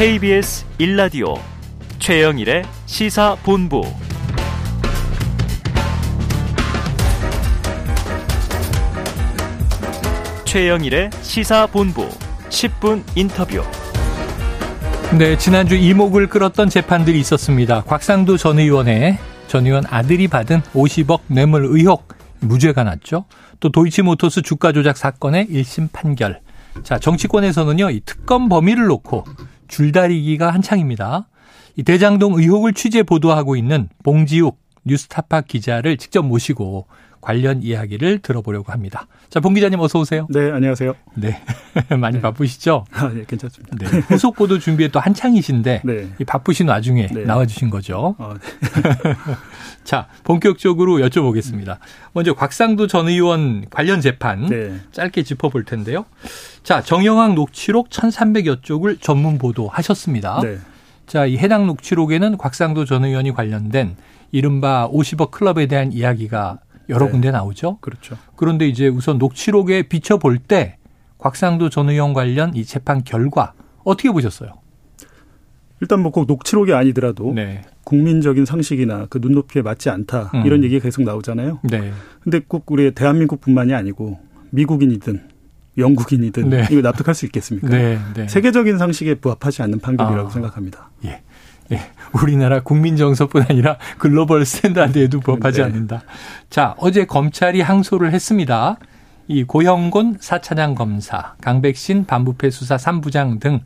KBS 1라디오 최영일의 시사본부 최영일의 시사본부 10분 인터뷰 네, 지난주 이목을 끌었던 재판들이 있었습니다. 곽상도 전 의원의 전 의원 아들이 받은 50억 뇌물 의혹 무죄가 났죠. 또 도이치모터스 주가 조작 사건의 1심 판결. 자, 정치권에서는요, 이 특검 범위를 놓고 줄다리기가 한창입니다. 이 대장동 의혹을 취재 보도하고 있는 봉지욱 뉴스타파 기자를 직접 모시고 관련 이야기를 들어보려고 합니다. 자, 봉 기자님 어서 오세요. 네, 안녕하세요. 네. 많이 네. 바쁘시죠? 아, 네, 괜찮습니다. 네. 후속 보도 준비에 또 한창이신데 네. 이 바쁘신 와중에 네. 나와 주신 거죠. 어, 네. 자, 본격적으로 여쭤보겠습니다. 먼저 곽상도 전 의원 관련 재판 네. 짧게 짚어 볼 텐데요. 자, 정영학 녹취록 1,300여 쪽을 전문 보도하셨습니다. 네. 자, 이 해당 녹취록에는 곽상도 전 의원이 관련된 이른바 50억 클럽에 대한 이야기가 여러 네. 군데 나오죠. 그렇죠. 그런데 이제 우선 녹취록에 비춰볼 때 곽상도 전 의원 관련 이 재판 결과 어떻게 보셨어요? 일단 뭐 꼭 녹취록이 아니더라도 네. 국민적인 상식이나 그 눈높이에 맞지 않다 음. 이런 얘기가 계속 나오잖아요. 네. 근데 꼭 우리 대한민국뿐만이 아니고 미국인이든 영국인이든 네. 이거 납득할 수 있겠습니까? 네, 네. 세계적인 상식에 부합하지 않는 판결이라고 아. 생각합니다. 예. 예, 우리나라 국민 정서뿐 아니라 글로벌 스탠다드에도 부합하지 네. 않는다. 자, 어제 검찰이 항소를 했습니다. 이 고형곤 사차장 검사, 강백신 반부패 수사 3부장 등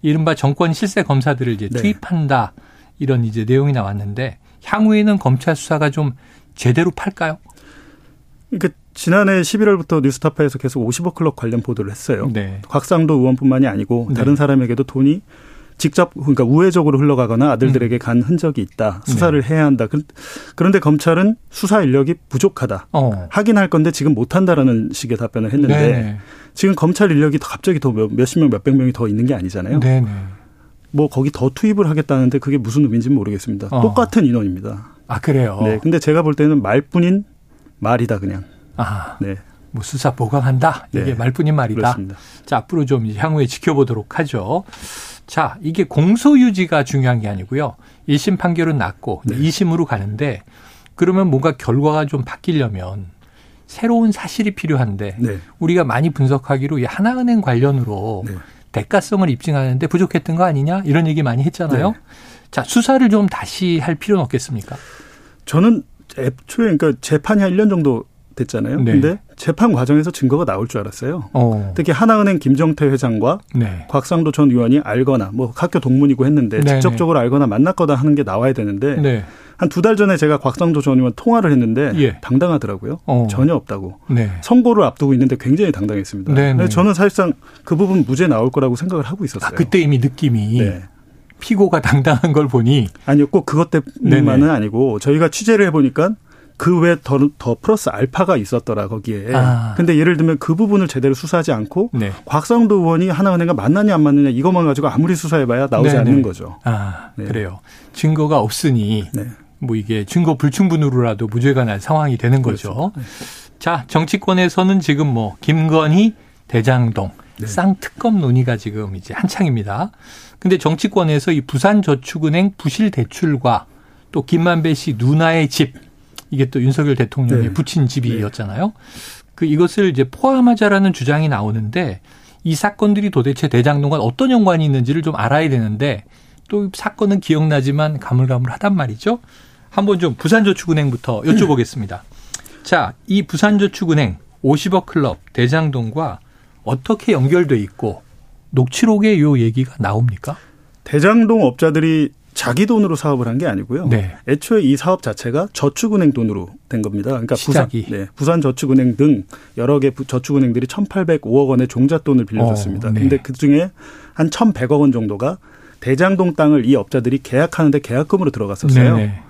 이른바 정권 실세 검사들을 이제 네. 투입한다. 이런 이제 내용이 나왔는데 향후에는 검찰 수사가 좀 제대로 팔까요? 그러니까 지난해 11월부터 뉴스타파에서 계속 50억 클럽 관련 보도를 했어요. 네. 곽상도 의원뿐만이 아니고 다른 네. 사람에게도 돈이 직접 그러니까 우회적으로 흘러가거나 아들들에게 음. 간 흔적이 있다. 수사를 네. 해야 한다. 그런데 검찰은 수사 인력이 부족하다. 어. 하긴 할 건데 지금 못 한다라는 식의 답변을 했는데 네 지금 검찰 인력이 갑자기 더 몇십 명, 몇백 명이 더 있는 게 아니잖아요. 네네. 뭐 거기 더 투입을 하겠다는데 그게 무슨 의미인지 모르겠습니다. 어. 똑같은 인원입니다. 아 그래요. 네. 근데 제가 볼 때는 말뿐인 말이다 그냥. 아. 네. 뭐 수사 보강한다. 이게 네. 말뿐인 말이다. 그렇습니다. 자 앞으로 좀 향후에 지켜보도록 하죠. 자, 이게 공소유지가 중요한 게 아니고요. 1심 판결은 났고 네. 2심으로 가는데 그러면 뭔가 결과가 좀 바뀌려면 새로운 사실이 필요한데 네. 우리가 많이 분석하기로 이 하나은행 관련으로 네. 대가성을 입증하는데 부족했던 거 아니냐 이런 얘기 많이 했잖아요. 네. 자, 수사를 좀 다시 할 필요는 없겠습니까? 저는 애초에 그러니까 재판이 한 1년 정도 됐잖아요. 네. 근데 재판 과정에서 증거가 나올 줄 알았어요. 어. 특히 하나은행 김정태 회장과 네. 곽상도 전 의원이 알거나 뭐 학교 동문이고 했는데 네. 직접적으로 알거나 만났거나 하는 게 나와야 되는데 네. 한두 달 전에 제가 곽상도 전 의원 통화를 했는데 예. 당당하더라고요. 어. 전혀 없다고. 네. 선고를 앞두고 있는데 굉장히 당당했습니다. 네, 네. 저는 사실상 그 부분 무죄 나올 거라고 생각을 하고 있었어요. 아, 그때 이미 느낌이 네. 피고가 당당한 걸 보니 아니요 꼭 그것 때문만은 아니고 저희가 취재를 해보니까 그 외에 더, 더 플러스 알파가 있었더라 거기에. 아. 근데 예를 들면 그 부분을 제대로 수사하지 않고 네. 곽상도 의원이 하나은행과 만나냐 안 만나냐 이것만 가지고 아무리 수사해봐야 나오지 네네. 않는 네. 거죠. 아 네. 그래요. 증거가 없으니 네. 뭐 이게 증거 불충분으로라도 무죄가 날 상황이 되는 거죠. 그렇죠. 자 정치권에서는 지금 뭐 김건희 대장동 네. 쌍특검 논의가 지금 이제 한창입니다. 근데 정치권에서 이 부산저축은행 부실 대출과 또 김만배 씨 누나의 집 이게 또 윤석열 대통령이 네. 붙인 집이었잖아요. 네. 그 이것을 이제 포함하자라는 주장이 나오는데 이 사건들이 도대체 대장동과 어떤 연관이 있는지를 좀 알아야 되는데 또 사건은 기억나지만 가물가물하단 말이죠. 한번 좀 부산저축은행부터 여쭤보겠습니다. 자, 이 부산저축은행 50억 클럽 대장동과 어떻게 연결돼 있고 녹취록에 요 얘기가 나옵니까? 대장동 업자들이 자기 돈으로 사업을 한 게 아니고요. 네. 애초에 이 사업 자체가 저축은행 돈으로 된 겁니다. 그러니까 시작이. 부산, 네, 부산 저축은행 등 여러 개 저축은행들이 1,805억 원의 종잣돈을 빌려줬습니다. 어, 네. 근데 그 중에 한 1,100억 원 정도가 대장동 땅을 이 업자들이 계약하는데 계약금으로 들어갔었어요. 네네. 네.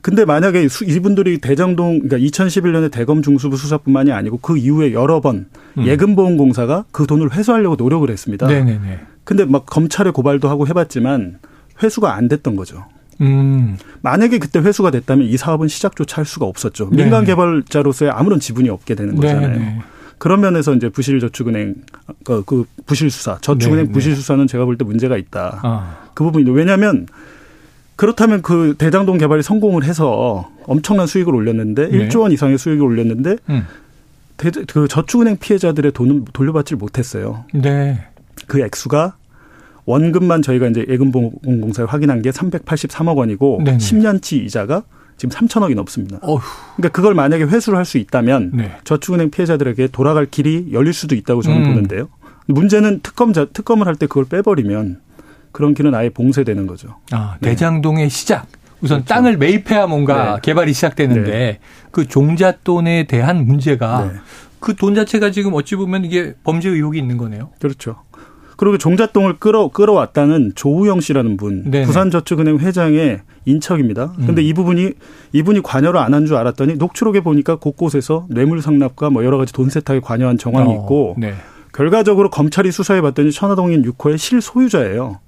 근데 만약에 이분들이 대장동 그러니까 2011년에 대검 중수부 수사뿐만이 아니고 그 이후에 여러 번 음. 예금보험공사가 그 돈을 회수하려고 노력을 했습니다. 네네네. 네, 네. 근데 막 검찰에 고발도 하고 해봤지만 회수가 안 됐던 거죠. 음. 만약에 그때 회수가 됐다면 이 사업은 시작조차 할 수가 없었죠. 네. 민간 개발자로서의 아무런 지분이 없게 되는 거잖아요. 네네. 그런 면에서 이제 부실저축은행 그, 그 부실 수사, 저축은행 네, 부실 수사는 제가 볼 때 문제가 있다. 아. 그 부분인데 왜냐하면 그렇다면 그 대장동 개발이 성공을 해서 엄청난 수익을 올렸는데 네. 1조 원 이상의 수익을 올렸는데 음. 대, 그 저축은행 피해자들의 돈은 돌려받지 못했어요. 네. 그 액수가 원금만 저희가 이제 예금보험공사에 확인한 게 383억 원이고 네네. 10년치 이자가 지금 3천억이 넘습니다. 어휴. 그러니까 그걸 만약에 회수를 할 수 있다면 네. 저축은행 피해자들에게 돌아갈 길이 열릴 수도 있다고 저는 음. 보는데요. 문제는 특검 자, 특검을 할 때 그걸 빼버리면 그런 길은 아예 봉쇄되는 거죠. 아, 네. 대장동의 시작. 우선 그렇죠. 땅을 매입해야 뭔가 네. 개발이 시작되는데 네. 그 종잣돈에 대한 문제가 네. 그돈 자체가 지금 어찌 보면 이게 범죄 의혹이 있는 거네요. 그렇죠. 그리고 종잣돈을 끌어 끌어왔다는 조우영 씨라는 분, 네네. 부산저축은행 회장의 인척입니다. 근데 음. 이 부분이 이분이 관여를 안 한 줄 알았더니 녹취록에 보니까 곳곳에서 뇌물 상납과 뭐 여러 가지 돈 세탁에 관여한 정황이 어, 있고 네. 결과적으로 검찰이 수사해 봤더니 천화동인 6호의 실소유자예요.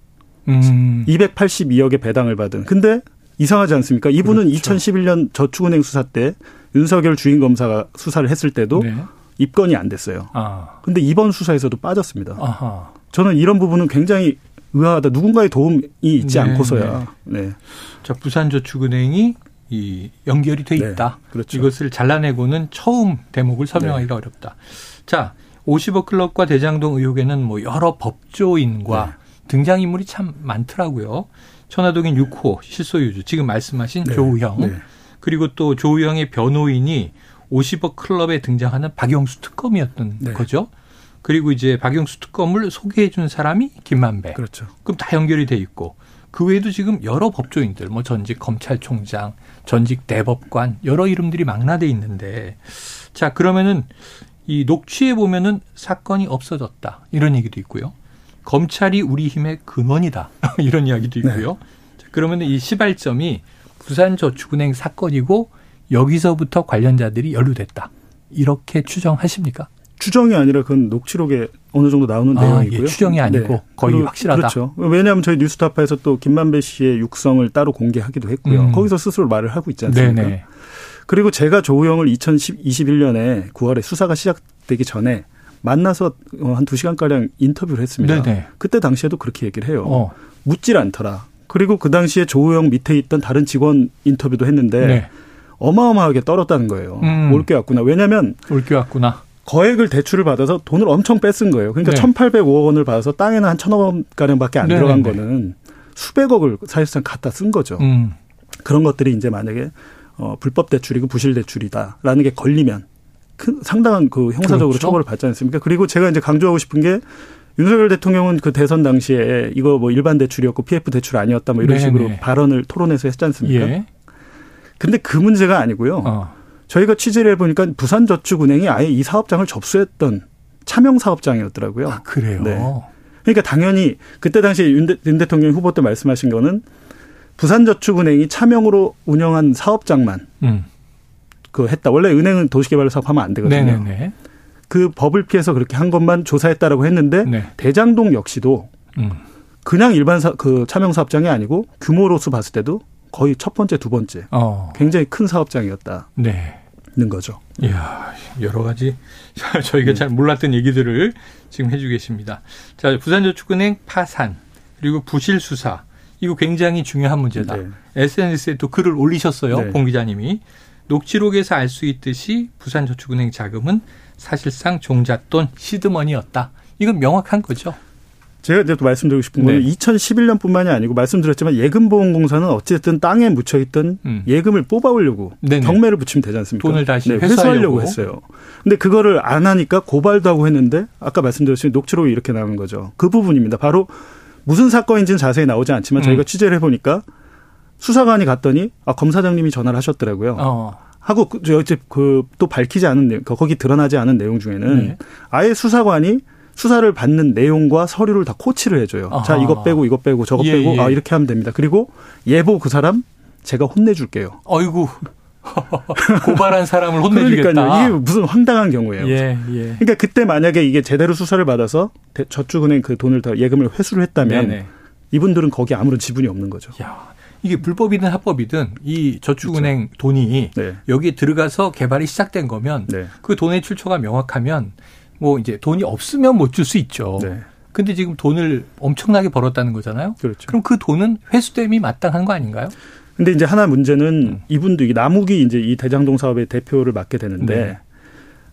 음. 282억의 배당을 받은. 근데 이상하지 않습니까? 이분은 그렇죠. 2011년 저축은행 수사 때 윤석열 주인 검사가 수사를 했을 때도 네. 입건이 안 됐어요. 아. 근데 이번 수사에서도 빠졌습니다. 아하. 저는 이런 부분은 굉장히 의아하다. 누군가의 도움이 있지 네, 않고서야. 네. 네. 자, 부산저축은행이 이 연결이 돼 네, 있다. 그렇죠. 이것을 잘라내고는 처음 대목을 설명하기가 네. 어렵다. 자, 50억 클럽과 대장동 의혹에는 뭐 여러 법조인과 네. 등장인물이 참 많더라고요. 천화동인 6호 실소유주 지금 말씀하신 네. 조우형 네. 그리고 또 조우형의 변호인이 50억 클럽에 등장하는 박영수 특검이었던 네. 거죠. 그리고 이제 박영수 특검을 소개해 준 사람이 김만배. 그렇죠. 그럼 다 연결이 돼 있고 그 외에도 지금 여러 법조인들 뭐 전직 검찰총장, 전직 대법관 여러 이름들이 망라돼 있는데 자, 그러면은 이 녹취에 보면은 사건이 없어졌다. 이런 얘기도 있고요. 검찰이 우리 힘의 근원이다. 이런 이야기도 있고요. 네. 자, 그러면 이 시발점이 부산저축은행 사건이고 여기서부터 관련자들이 연루됐다. 이렇게 추정하십니까? 추정이 아니라 그건 녹취록에 어느 정도 나오는 아, 내용이고요. 예, 추정이 아니고 네. 거의 확실하다. 그렇죠. 왜냐하면 저희 뉴스타파에서 또 김만배 씨의 육성을 따로 공개하기도 했고요. 음. 거기서 스스로 말을 하고 있지 않습니까? 네네. 그리고 제가 조우영을 2021년에 9월에 수사가 시작되기 전에 만나서 어, 한 두시간가량 인터뷰를 했습니다. 네네. 그때 당시에도 그렇게 얘기를 해요. 어. 묻질 않더라. 그리고 그 당시에 조우영 밑에 있던 다른 직원 인터뷰도 했는데 네. 어마어마하게 떨었다는 거예요. 음. 올게 왔구나. 왜냐하면 올게 왔구나. 거액을 대출을 받아서 돈을 엄청 뺏은 거예요. 그러니까 네. 1,805억 원을 받아서 땅에는 한 천억 원 가량밖에 안 네, 들어간 네, 네. 거는 수백억을 사실상 갖다 쓴 거죠. 음. 그런 것들이 이제 만약에 어, 불법 대출이고 부실 대출이다라는 게 걸리면 큰 상당한 그 형사적으로 그렇죠. 처벌을 받지 않습니까? 그리고 제가 이제 강조하고 싶은 게 윤석열 대통령은 그 대선 당시에 이거 뭐 일반 대출이었고 PF 대출 아니었다 뭐 이런 네네. 식으로 발언을 토론에서 했지 않습니까? 예. 근데 그 문제가 아니고요. 어. 저희가 취재를 해보니까 부산저축은행이 아예 이 사업장을 접수했던 차명 사업장이었더라고요. 아, 그래요? 네. 그러니까 당연히 그때 당시 윤, 대, 윤 대통령 후보 때 말씀하신 거는 부산저축은행이 차명으로 운영한 사업장만 음. 그 했다. 원래 은행은 도시개발 사업하면 안 되거든요. 네네네. 그 법을 피해서 그렇게 한 것만 조사했다라고 했는데 네. 대장동 역시도 음. 그냥 일반 사, 그 차명 사업장이 아니고 규모로서 봤을 때도 거의 첫 번째, 두 번째 어. 굉장히 큰 사업장이었다. 네. 는 거죠. 이야, 여러 가지 저희가 음. 잘 몰랐던 얘기들을 지금 해주고 계십니다. 자, 부산저축은행 파산 그리고 부실 수사 이거 굉장히 중요한 문제다. 네. SNS에 또 글을 올리셨어요, 네. 봉 기자님이. 녹취록에서 알 수 있듯이 부산저축은행 자금은 사실상 종잣돈 시드머니였다. 이건 명확한 거죠. 제가 이제 또 말씀드리고 싶은 네. 거는 2011년뿐만이 아니고 말씀드렸지만 예금보험공사는 어쨌든 땅에 묻혀 있던 음. 예금을 뽑아오려고 네네. 경매를 붙이면 되지 않습니까? 돈을 다시 네, 회수하려고. 회수하려고 했어요. 근데 그거를 안 하니까 고발도 하고 했는데 아까 말씀드렸듯이 녹취록이 이렇게 나오는 거죠. 그 부분입니다. 바로 무슨 사건인지는 자세히 나오지 않지만 저희가 음. 취재를 해보니까 수사관이 갔더니 아 검사장님이 전화를 하셨더라고요. 어. 하고 그, 저 이제 그또 밝히지 않은 내용, 거기 드러나지 않은 내용 중에는 네. 아예 수사관이 수사를 받는 내용과 서류를 다 코치를 해줘요. 아하. 자 이것 빼고 이것 빼고 저것 예, 빼고 예. 아 이렇게 하면 됩니다. 그리고 예보 그 사람 제가 혼내줄게요. 어이구. 고발한 사람을 혼내주겠다. 그러니까요. 이게 무슨 황당한 경우예요. 예, 예. 그러니까 그때 만약에 이게 제대로 수사를 받아서 저축은행 그 돈을 다 예금을 회수를 했다면 네네. 이분들은 거기 아무런 지분이 없는 거죠. 야, 이게 불법이든 합법이든 이 저축은행 그렇죠. 돈이 네. 여기에 들어가서 개발이 시작된 거면 네. 그 돈의 출처가 명확하면 뭐 이제 돈이 없으면 못 줄 수 있죠. 네. 근데 지금 돈을 엄청나게 벌었다는 거잖아요. 그렇죠. 그럼 그 돈은 회수됨이 마땅한 거 아닌가요? 근데 이제 하나 문제는 음. 이분도 이 남욱이 이제 이 대장동 사업의 대표를 맡게 되는데 네.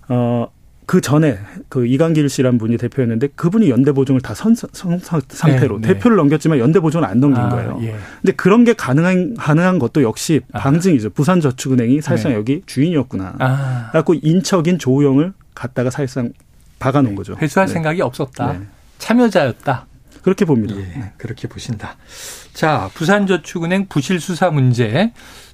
어그 전에 그 이강길 씨란 분이 대표였는데 그분이 연대 보증을 다 선, 선, 상태로 네, 네. 대표를 넘겼지만 연대 보증을 안 넘긴 아, 거예요. 예. 근데 그런 게 가능한 가능한 것도 역시 아. 방증이죠. 부산저축은행이 사실상 네. 여기 주인이었구나. 아. 그래갖고 인척인 조우영을 갖다가 사실상 박아놓은 거죠. 회수할 네. 생각이 없었다. 네. 참여자였다. 그렇게 봅니다. 예, 네. 그렇게 보신다. 자, 부산저축은행 부실 수사 문제.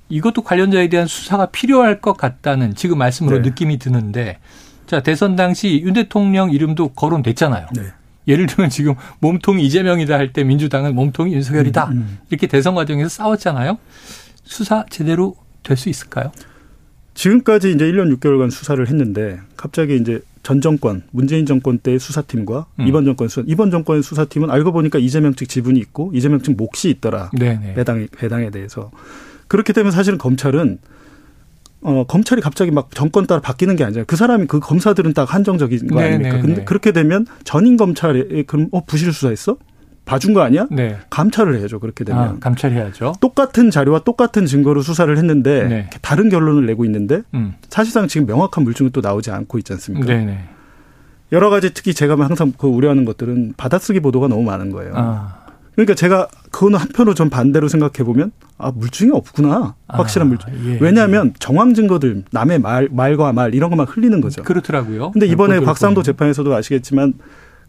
이것도 관련자에 대한 수사가 필요할 것 같다는 지금 말씀으로 느낌이 드는데 자, 대선 당시 윤 대통령 이름도 거론됐잖아요. 네. 예를 들면 지금 몸통이 이재명이다 할 때 민주당은 몸통이 윤석열이다. 음, 음. 이렇게 대선 과정에서 싸웠잖아요. 수사 제대로 될 수 있을까요? 지금까지 이제 1년 6개월간 수사를 했는데 갑자기 이제 전 정권 문재인 정권 때의 수사팀과 음. 이번 정권 수사 이번 정권의 수사팀은 알고 보니까 이재명 측 지분이 있고 이재명 측 몫이 있더라. 네네. 배당 배당에 대해서 그렇게 되면 사실은 검찰은 어, 검찰이 갑자기 막 정권 따라 바뀌는 게 아니잖아요. 그 사람이 그 검사들은 딱 한정적인 거 아닙니까? 네네네. 근데 그렇게 되면 전임 검찰에 그럼 어 부실 수사했어? 봐준 거 아니야? 네. 감찰을 해야죠. 그렇게 되면 아, 감찰해야죠. 똑같은 자료와 똑같은 증거로 수사를 했는데 네. 다른 결론을 내고 있는데 음. 사실상 지금 명확한 물증은 또 나오지 않고 있지 않습니까? 네네. 여러 가지 특히 제가 항상 그 우려하는 것들은 받아쓰기 보도가 너무 많은 거예요. 아. 그러니까 제가 그거는 한편으로 전 반대로 생각해 보면 아 물증이 없구나 확실한 아, 물증. 예, 왜냐하면 예. 정황 증거들 남의 말 말과 말 이런 것만 흘리는 거죠. 그렇더라고요. 근데 이번에 박상도 재판에서도 아시겠지만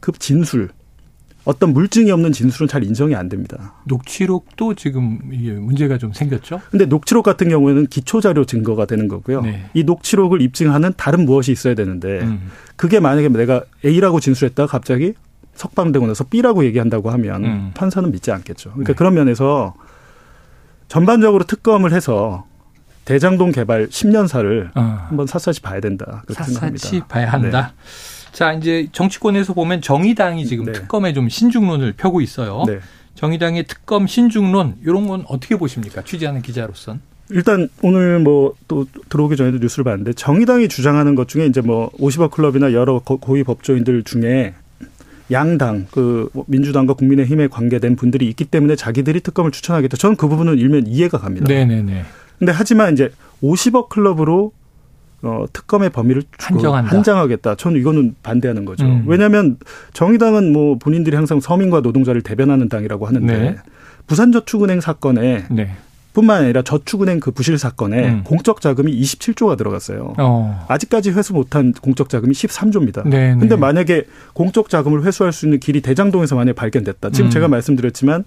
그 진술 어떤 물증이 없는 진술은 잘 인정이 안 됩니다. 녹취록도 지금 이게 문제가 좀 생겼죠. 근데 녹취록 같은 경우에는 기초 자료 증거가 되는 거고요. 네. 이 녹취록을 입증하는 다른 무엇이 있어야 되는데 음. 그게 만약에 내가 A라고 진술했다가 갑자기 석방되고 나서 B라고 얘기한다고 하면 음. 판사는 믿지 않겠죠. 그러니까 네. 그런 면에서 전반적으로 특검을 해서 대장동 개발 10년사를 어. 한번 샅샅이 봐야 된다. 그렇게 샅샅이 생각합니다. 봐야 한다. 네. 자, 이제 정치권에서 보면 정의당이 지금 네. 특검에 좀 신중론을 펴고 있어요. 네. 정의당의 특검 신중론 이런 건 어떻게 보십니까? 취재하는 기자로선. 일단 오늘 뭐 또 들어오기 전에도 뉴스를 봤는데 정의당이 주장하는 것 중에 이제 뭐 50억 클럽이나 여러 고위 법조인들 중에 양당 그뭐 민주당과 국민의힘에 관계된 분들이 있기 때문에 자기들이 특검을 추천하겠다. 저는 그 부분은 일면 이해가 갑니다. 네네네. 근데 하지만 이제 50억 클럽으로 어, 특검의 범위를 한정한다. 한정하겠다. 저는 이거는 반대하는 거죠. 음. 왜냐하면 정의당은 뭐 본인들이 항상 서민과 노동자를 대변하는 당이라고 하는데 네. 부산저축은행 사건에 네. 뿐만 아니라 저축은행 그 부실 사건에 음. 공적 자금이 27조가 들어갔어요. 어. 아직까지 회수 못한 공적 자금이 13조입니다. 네네. 근데 만약에 공적 자금을 회수할 수 있는 길이 대장동에서 만약에 발견됐다. 지금 음. 제가 말씀드렸지만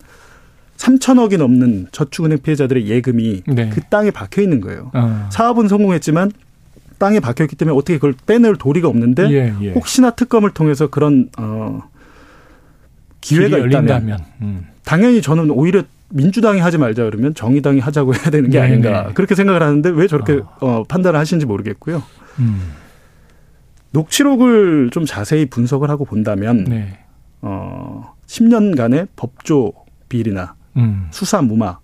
3천억이 넘는 저축은행 피해자들의 예금이 네. 그 땅에 박혀 있는 거예요. 어. 사업은 성공했지만 땅에 박혀 있기 때문에 어떻게 그걸 빼낼 도리가 없는데 예, 예. 혹시나 특검을 통해서 그런 어 기회가 있다면 음. 당연히 저는 오히려 민주당이 하지 말자 그러면 정의당이 하자고 해야 되는 게 네네. 아닌가 네. 그렇게 생각을 하는데 왜 저렇게 어. 어, 판단을 하시는지 모르겠고요. 음. 녹취록을 좀 자세히 분석을 하고 본다면 네. 어 10년간의 법조 비리나 음. 수사 무마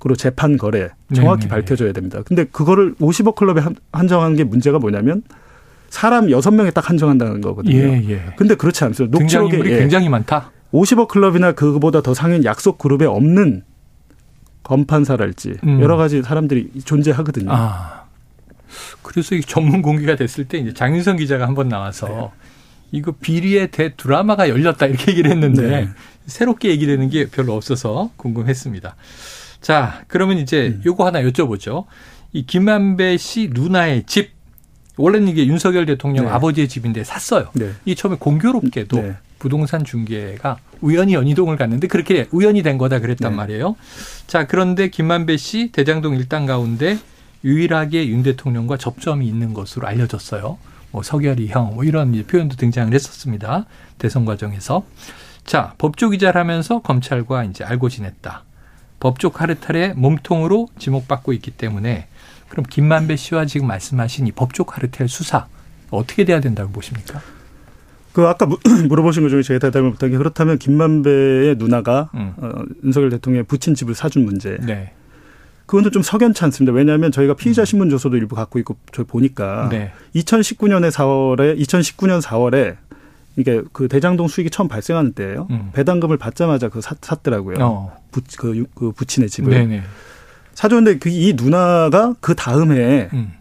그리고 재판 거래 정확히 네네. 밝혀져야 됩니다. 근데 그거를 50억 클럽에 한정한 게 문제가 뭐냐면 사람 여섯 명에 딱 한정한다는 거거든요. 예, 예. 근데 그렇지 않습니다. 녹취록에 예. 굉장히 많다. 50억 클럽이나 그거보다 더 상인 약속 그룹에 없는 검판사랄지 음. 여러 가지 사람들이 존재하거든요. 아. 그래서 이 전문 공개가 됐을 때 이제 장윤성 기자가 한 번 나와서 네. 이거 비리의 대 드라마가 열렸다 이렇게 얘기를 했는데 네. 새롭게 얘기되는 게 별로 없어서 궁금했습니다. 자, 그러면 이제 음. 요거 하나 여쭤보죠. 이 김만배 씨 누나의 집 원래는 이게 윤석열 대통령 네. 아버지의 집인데 샀어요. 네. 이 처음에 공교롭게도 네. 부동산 중개가 우연히 연희동을 갔는데 그렇게 우연이 된 거다 그랬단 네. 말이에요. 자, 그런데 김만배 씨 대장동 일당 가운데 유일하게 윤 대통령과 접점이 있는 것으로 알려졌어요. 뭐 서결이 형, 뭐 이런 표현도 등장을 했었습니다. 대선 과정에서. 자, 법조 기자를 하면서 검찰과 이제 알고 지냈다. 법조 카르텔의 몸통으로 지목받고 있기 때문에 그럼 김만배 씨와 지금 말씀하신 이 법조 카르텔 수사 어떻게 돼야 된다고 보십니까? 그 아까 물어보신 것 중에 제가 대답을 못한 게 그렇다면 김만배의 누나가 음. 어, 윤석열 대통령의 부친 집을 사준 문제. 네. 그건 좀 석연치 않습니다. 왜냐하면 저희가 피의자 음. 신문 조서도 일부 갖고 있고 저 보니까 네. 2019년에 4월에 2019년 4월에 그러니까 그 대장동 수익이 처음 발생하는 때예요. 음. 배당금을 받자마자 그 샀, 샀더라고요. 어. 부, 그, 그 부친의 집을. 네네. 사줬는데 그 이 누나가 그 다음에 음.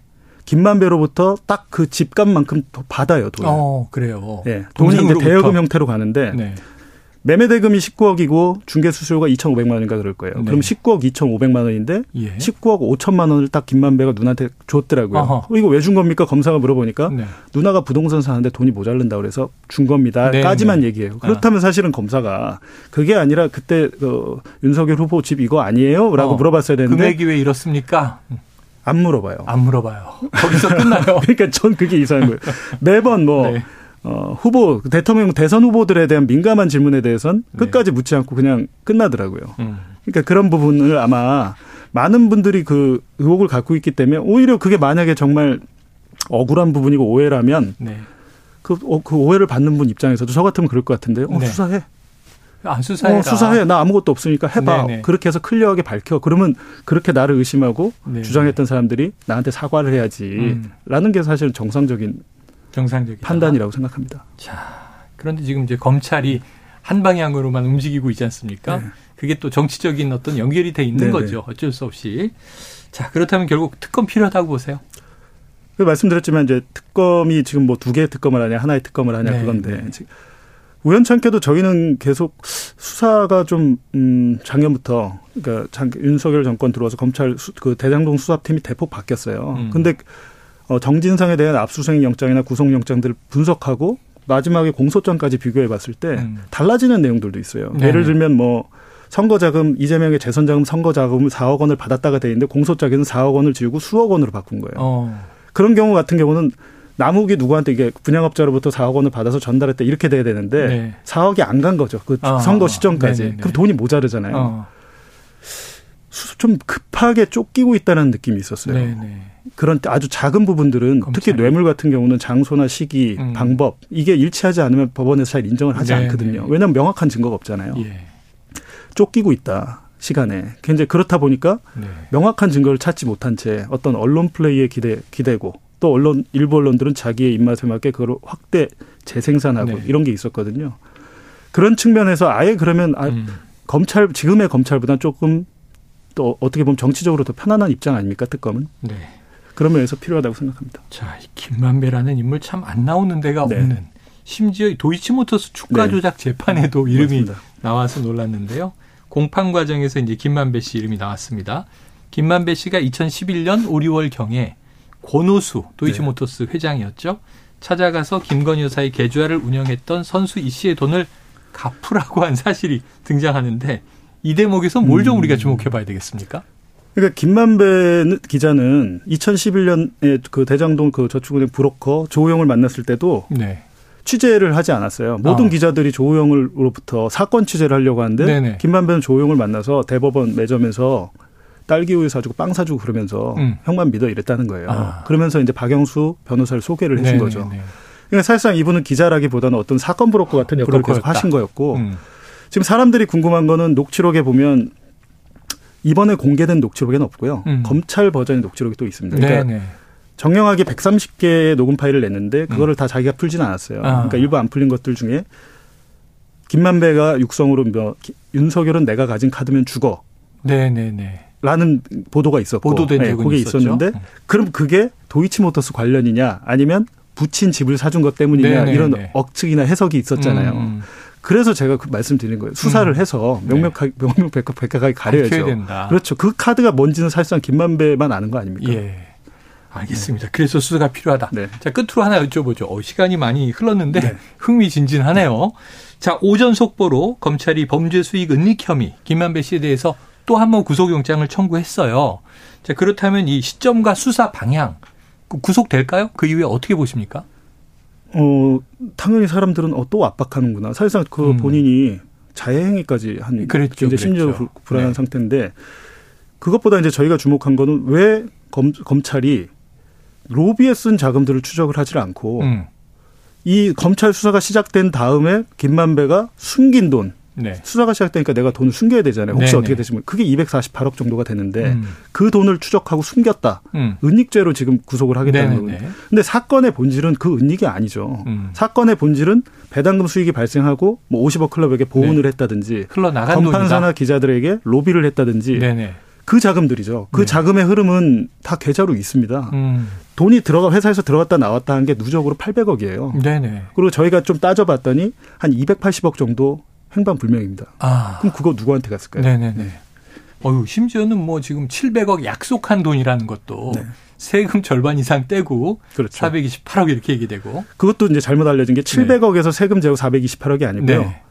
김만배로부터 딱 그 집값만큼 받아요 돈을. 어 그래요. 네, 돈이 이제 대여금 형태로 가는데 네. 매매 대금이 19억이고 중개 수수료가 2,500만 원인가 그럴 거예요. 네. 그럼 19억 2,500만 원인데 예. 19억 5천만 원을 딱 김만배가 누나한테 줬더라고요. 어, 이거 왜 준 겁니까? 검사가 물어보니까 네. 누나가 부동산 사는데 돈이 모자른다 그래서 준 겁니다.까지만 네, 네. 얘기해요. 그렇다면 사실은 검사가 그게 아니라 그때 그 윤석열 후보 집 이거 아니에요?라고 어, 물어봤어야 되는데 금액이 왜 이렇습니까? 안 물어봐요. 안 물어봐요. 거기서 끝나요. 그러니까 전 그게 이상한 거예요. 매번 뭐 네. 어, 후보 대통령 대선 후보들에 대한 민감한 질문에 대해선 네. 끝까지 묻지 않고 그냥 끝나더라고요. 음. 그러니까 그런 부분을 아마 많은 분들이 그 의혹을 갖고 있기 때문에 오히려 그게 만약에 정말 억울한 부분이고 오해라면 네. 그, 어, 그 오해를 받는 분 입장에서도 저 같으면 그럴 것 같은데요. 어, 네. 수사해. 안 수사해. 어, 수사해. 나 아무것도 없으니까 해봐. 네네. 그렇게 해서 클리어하게 밝혀. 그러면 그렇게 나를 의심하고 네네. 주장했던 사람들이 나한테 사과를 해야지. 음. 라는 게 사실 정상적인 정상적인 판단이라고 생각합니다. 자, 그런데 지금 이제 검찰이 한 방향으로만 움직이고 있지 않습니까? 네. 그게 또 정치적인 어떤 연결이 돼 있는 네네. 거죠. 어쩔 수 없이. 자, 그렇다면 결국 특검 필요하다고 보세요? 그 말씀드렸지만 이제 특검이 지금 뭐 두 개의 특검을 하냐 하나의 특검을 하냐 네. 그건데 네. 우연찮게도 저희는 계속 수사가 좀, 음, 작년부터, 그러니까 장, 윤석열 정권 들어와서 검찰 수, 그 대장동 수사팀이 대폭 바뀌었어요. 음. 근데, 어, 정진상에 대한 압수수색 영장이나 구속 영장들을 분석하고 마지막에 공소장까지 비교해 봤을 때 음. 달라지는 내용들도 있어요. 네. 예를 들면 뭐, 선거자금, 이재명의 재선자금 선거자금을 4억 원을 받았다가 돼 있는데 공소장에는 4억 원을 지우고 수억 원으로 바꾼 거예요. 어. 그런 경우 같은 경우는 남욱이 누구한테 이게 분양업자로부터 4억 원을 받아서 전달했다 이렇게 돼야 되는데 네. 4억이 안 간 거죠. 그 어, 선거 시점까지. 네네네. 그럼 돈이 모자르잖아요. 어. 좀 급하게 쫓기고 있다는 느낌이 있었어요. 네네. 그런 아주 작은 부분들은 검찰이. 특히 뇌물 같은 경우는 장소나 시기, 음. 방법 이게 일치하지 않으면 법원에서 잘 인정을 하지 네네. 않거든요. 왜냐하면 명확한 증거가 없잖아요. 예. 쫓기고 있다. 시간에 굉장히 그렇다 보니까 네. 명확한 증거를 찾지 못한 채 어떤 언론 플레이에 기대 기대고 또 언론 일부 언론들은 자기의 입맛에 맞게 그걸 확대 재생산하고 네. 이런 게 있었거든요. 그런 측면에서 아예 그러면 아, 음. 검찰 지금의 검찰보다 조금 또 어떻게 보면 정치적으로 더 편안한 입장 아닙니까 특검은? 네. 그런 면에서 필요하다고 생각합니다. 자, 김만배라는 인물 참 안 나오는 데가 네. 없는 심지어 도이치모터스 주가 네. 조작 재판에도 네. 이름이 맞습니다. 나와서 놀랐는데요. 공판 과정에서 이제 김만배 씨 이름이 나왔습니다. 김만배 씨가 2011년 5, 6월 경에 권오수 도이치모터스 네. 회장이었죠. 찾아가서 김건희 여사의 계좌를 운영했던 선수 이 씨의 돈을 갚으라고 한 사실이 등장하는데 이 대목에서 뭘좀 음. 우리가 주목해 봐야 되겠습니까? 그러니까 김만배 기자는 2011년에 그 대장동 그 저축은행 브로커 조우영을 만났을 때도 네. 취재를 하지 않았어요. 모든 어. 기자들이 조우영으로부터 사건 취재를 하려고 하는데 네네. 김만배는 조우영을 만나서 대법원 매점에서 딸기 우유 사주고 빵 사주고 그러면서 음. 형만 믿어 이랬다는 거예요. 아. 그러면서 이제 박영수 변호사를 소개를 해준 네네 거죠. 그러니까 사실상 이분은 기자라기보다는 어떤 사건 브로커 같은 역할을 계속 하신 거였고 음. 지금 사람들이 궁금한 거는 녹취록에 보면 이번에 공개된 녹취록에는 없고요. 음. 검찰 버전의 녹취록이 또 있습니다. 그러니까 네네. 정형하게 130개의 녹음 파일을 냈는데 그거를 음. 다 자기가 풀지는 않았어요. 아. 그러니까 일부 안 풀린 것들 중에 김만배가 육성으로 뭐 윤석열은 내가 가진 카드면 죽어. 네네네. 라는 보도가 있었고 보도된 네, 그게. 있었는데 음. 그럼 그게 도이치모터스 관련이냐 아니면 부친 집을 사준 것 때문이냐 네네네. 이런 억측이나 해석이 있었잖아요. 음, 음. 그래서 제가 그 말씀드린 거예요. 수사를 음. 해서 명명하게 네. 명명백백하게 가려야죠. 된다. 그렇죠. 그 카드가 뭔지는 사실상 김만배만 아는 거 아닙니까? 예. 알겠습니다. 네. 그래서 수사가 필요하다. 네. 자, 끝으로 하나 여쭤보죠. 어, 시간이 많이 흘렀는데 네. 흥미진진하네요. 자, 오전 속보로 검찰이 범죄 수익 은닉 혐의 김만배 씨에 대해서 또 한 번 구속영장을 청구했어요. 자, 그렇다면 이 시점과 수사 방향 그 구속될까요? 그 이후에 어떻게 보십니까? 어, 당연히 사람들은 어, 또 압박하는구나. 사실상 그 음. 본인이 자해행위까지 한 그랬죠, 이제 심지어 불안한 네. 상태인데 그것보다 이제 저희가 주목한 거는 왜 검, 검찰이 로비에 쓴 자금들을 추적을 하지 않고 음. 이 검찰 수사가 시작된 다음에 김만배가 숨긴 돈 네. 수사가 시작되니까 내가 돈을 숨겨야 되잖아요. 혹시 네네. 어떻게 되시면 그게 248억 정도가 되는데 음. 그 돈을 추적하고 숨겼다. 음. 은닉죄로 지금 구속을 하겠다는 거예요. 근데 사건의 본질은 그 은닉이 아니죠. 음. 사건의 본질은 배당금 수익이 발생하고 뭐 50억 클럽에게 보훈을 네. 했다든지 흘러나간 건판사나 기자들에게 로비를 했다든지 네네. 그 자금들이죠. 그 네. 자금의 흐름은 다 계좌로 있습니다. 음. 돈이 들어가 회사에서 들어갔다 나왔다 한 게 누적으로 800억이에요. 네네. 그리고 저희가 좀 따져봤더니 한 280억 정도 행방 불명입니다. 아. 그럼 그거 누구한테 갔을까요? 네네 네. 어유 심지어는 뭐 지금 700억 약속한 돈이라는 것도 네. 세금 절반 이상 떼고 그렇죠. 428억 이렇게 얘기되고 그것도 이제 잘못 알려진 게 700억에서 네. 세금 제고 428억이 아니고요. 네.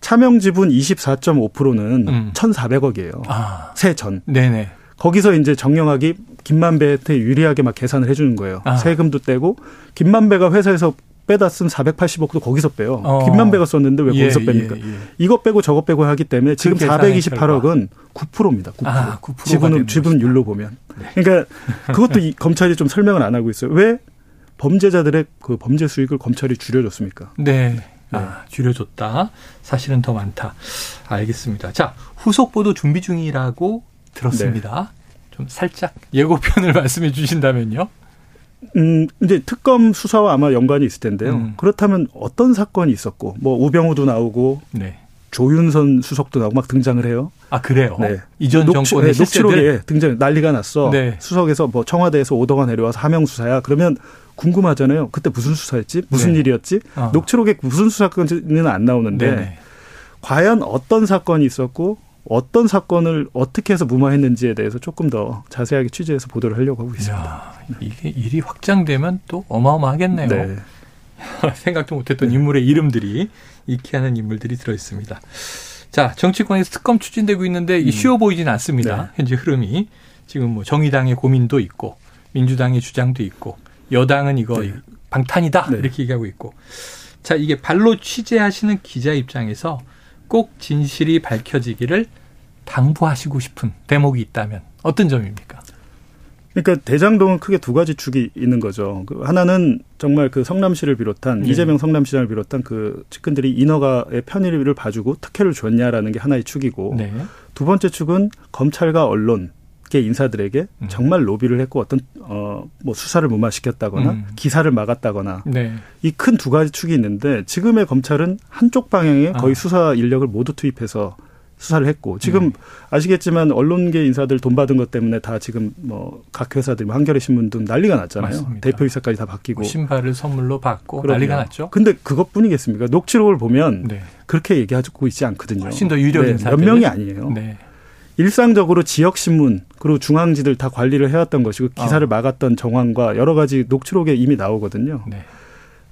차명 지분 24.5%는 음. 1,400억이에요. 아. 세전. 네네. 거기서 이제 정영학이 김만배한테 유리하게 막 계산을 해주는 거예요. 아. 세금도 떼고 김만배가 회사에서 빼다 쓴 480억도 거기서 빼요. 어. 김만배가 썼는데 왜 거기서 예, 뺍니까? 예, 예. 이거 빼고 저거 빼고 하기 때문에 지금 428억은 9%입니다. 9%. 아, 9 지분 지분율로 보면. 네. 그러니까 그것도 이, 검찰이 좀 설명을 안 하고 있어요. 왜 범죄자들의 그 범죄 수익을 검찰이 줄여줬습니까? 네. 네. 아, 줄여줬다. 사실은 더 많다. 알겠습니다. 자, 후속 보도 준비 중이라고 들었습니다. 네. 좀 살짝 예고편을 말씀해 주신다면요. 음, 이제 특검 수사와 아마 연관이 있을 텐데요. 음. 그렇다면 어떤 사건이 있었고, 뭐 우병우도 나오고, 네. 조윤선 수석도 나오고 막 등장을 해요. 아 그래요? 네. 이전 녹취, 정권의 네, 녹취록에 등장 난리가 났어. 네. 수석에서 뭐 청와대에서 오더가 내려와서 하명 수사야. 그러면 궁금하잖아요. 그때 무슨 수사였지? 무슨 네. 일이었지? 어. 녹취록에 무슨 수사건은 안 나오는데 네 과연 어떤 사건이 있었고 어떤 사건을 어떻게 해서 무마했는지에 대해서 조금 더 자세하게 취재해서 보도를 하려고 하고 있습니다. 야, 이게 일이 확장되면 또 어마어마하겠네요. 네. 생각도 못했던 인물의 이름들이 익히 하는 인물들이 들어 있습니다. 자, 정치권에서 특검 추진되고 있는데 음. 쉬워 보이지는 않습니다. 네. 현재 흐름이 지금 뭐 정의당의 고민도 있고 민주당의 주장도 있고 여당은 이거 네. 방탄이다 네. 이렇게 얘기하고 있고 자 이게 발로 취재하시는 기자 입장에서 꼭 진실이 밝혀지기를 당부하시고 싶은 대목이 있다면 어떤 점입니까? 그러니까 대장동은 크게 두 가지 축이 있는 거죠. 그 하나는 정말 그 성남시를 비롯한 네. 이재명 성남시장을 비롯한 그 측근들이 인허가의 편의를 봐주고 특혜를 줬냐라는 게 하나의 축이고 네. 두 번째 축은 검찰과 언론 계 인사들에게 음. 정말 로비를 했고 어떤 어 뭐 수사를 무마시켰다거나 음. 기사를 막았다거나 네. 이큰 두 가지 축이 있는데 지금의 검찰은 한쪽 방향에 거의 아. 수사 인력을 모두 투입해서 수사를 했고 지금 네. 아시겠지만 언론계 인사들 돈 받은 것 때문에 다 지금 뭐 각 회사들 한겨레 신문 등 난리가 났잖아요. 맞습니다. 대표이사까지 다 바뀌고 뭐 신발을 선물로 받고 그럼요. 난리가 났죠. 근데 그것뿐이겠습니까? 녹취록을 보면 네. 그렇게 얘기하고 있지 않거든요. 훨씬 더 유력 인사 네, 몇 명이 아니에요. 네. 일상적으로 지역 신문 그리고 중앙지들 다 관리를 해왔던 것이고 기사를 어. 막았던 정황과 여러 가지 녹취록에 이미 나오거든요. 네.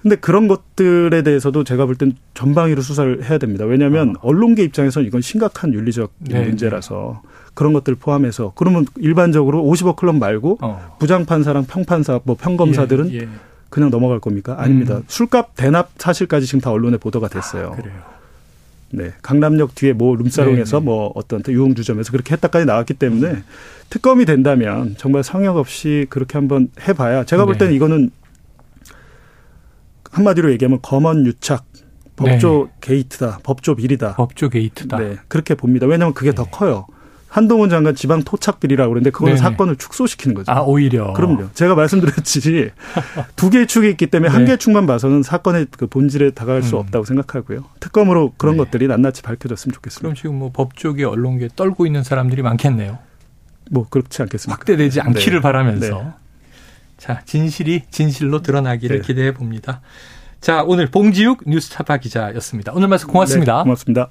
근데 그런 것들에 대해서도 제가 볼 땐 전방위로 수사를 해야 됩니다. 왜냐하면 어. 언론계 입장에서는 이건 심각한 윤리적 네. 문제라서 그런 것들을 포함해서 그러면 일반적으로 50억 클럽 말고 어. 부장판사랑 평판사 뭐 평검사들은 예, 예. 그냥 넘어갈 겁니까? 아닙니다. 음. 술값 대납 사실까지 지금 다 언론에 보도가 됐어요. 아, 그래요. 네. 강남역 뒤에 뭐 룸사롱에서 네네. 뭐 어떤 유흥주점에서 그렇게 했다까지 나왔기 때문에 음. 특검이 된다면 정말 성역 없이 그렇게 한번 해봐야 제가 볼 때는 네. 이거는 한마디로 얘기하면 검언 유착 법조 네. 게이트다. 법조 비리다. 법조 게이트다. 네. 그렇게 봅니다. 왜냐하면 그게 네. 더 커요. 한동훈 장관 지방 토착 비리라고 그러는데 그거는 네네. 사건을 축소시키는 거죠. 아, 오히려. 그럼요. 제가 말씀드렸지 두 개의 축이 있기 때문에 네. 한 개의 축만 봐서는 사건의 그 본질에 다가갈 수 음. 없다고 생각하고요. 특검으로 그런 네. 것들이 낱낱이 밝혀졌으면 좋겠습니다. 그럼 지금 뭐 법조계 언론계 떨고 있는 사람들이 많겠네요. 뭐 그렇지 않겠습니까? 확대되지 않기를 네. 바라면서. 네. 자, 진실이 진실로 드러나기를 네. 기대해 봅니다. 자, 오늘 봉지욱 뉴스타파 기자였습니다. 오늘 말씀 고맙습니다. 네, 고맙습니다.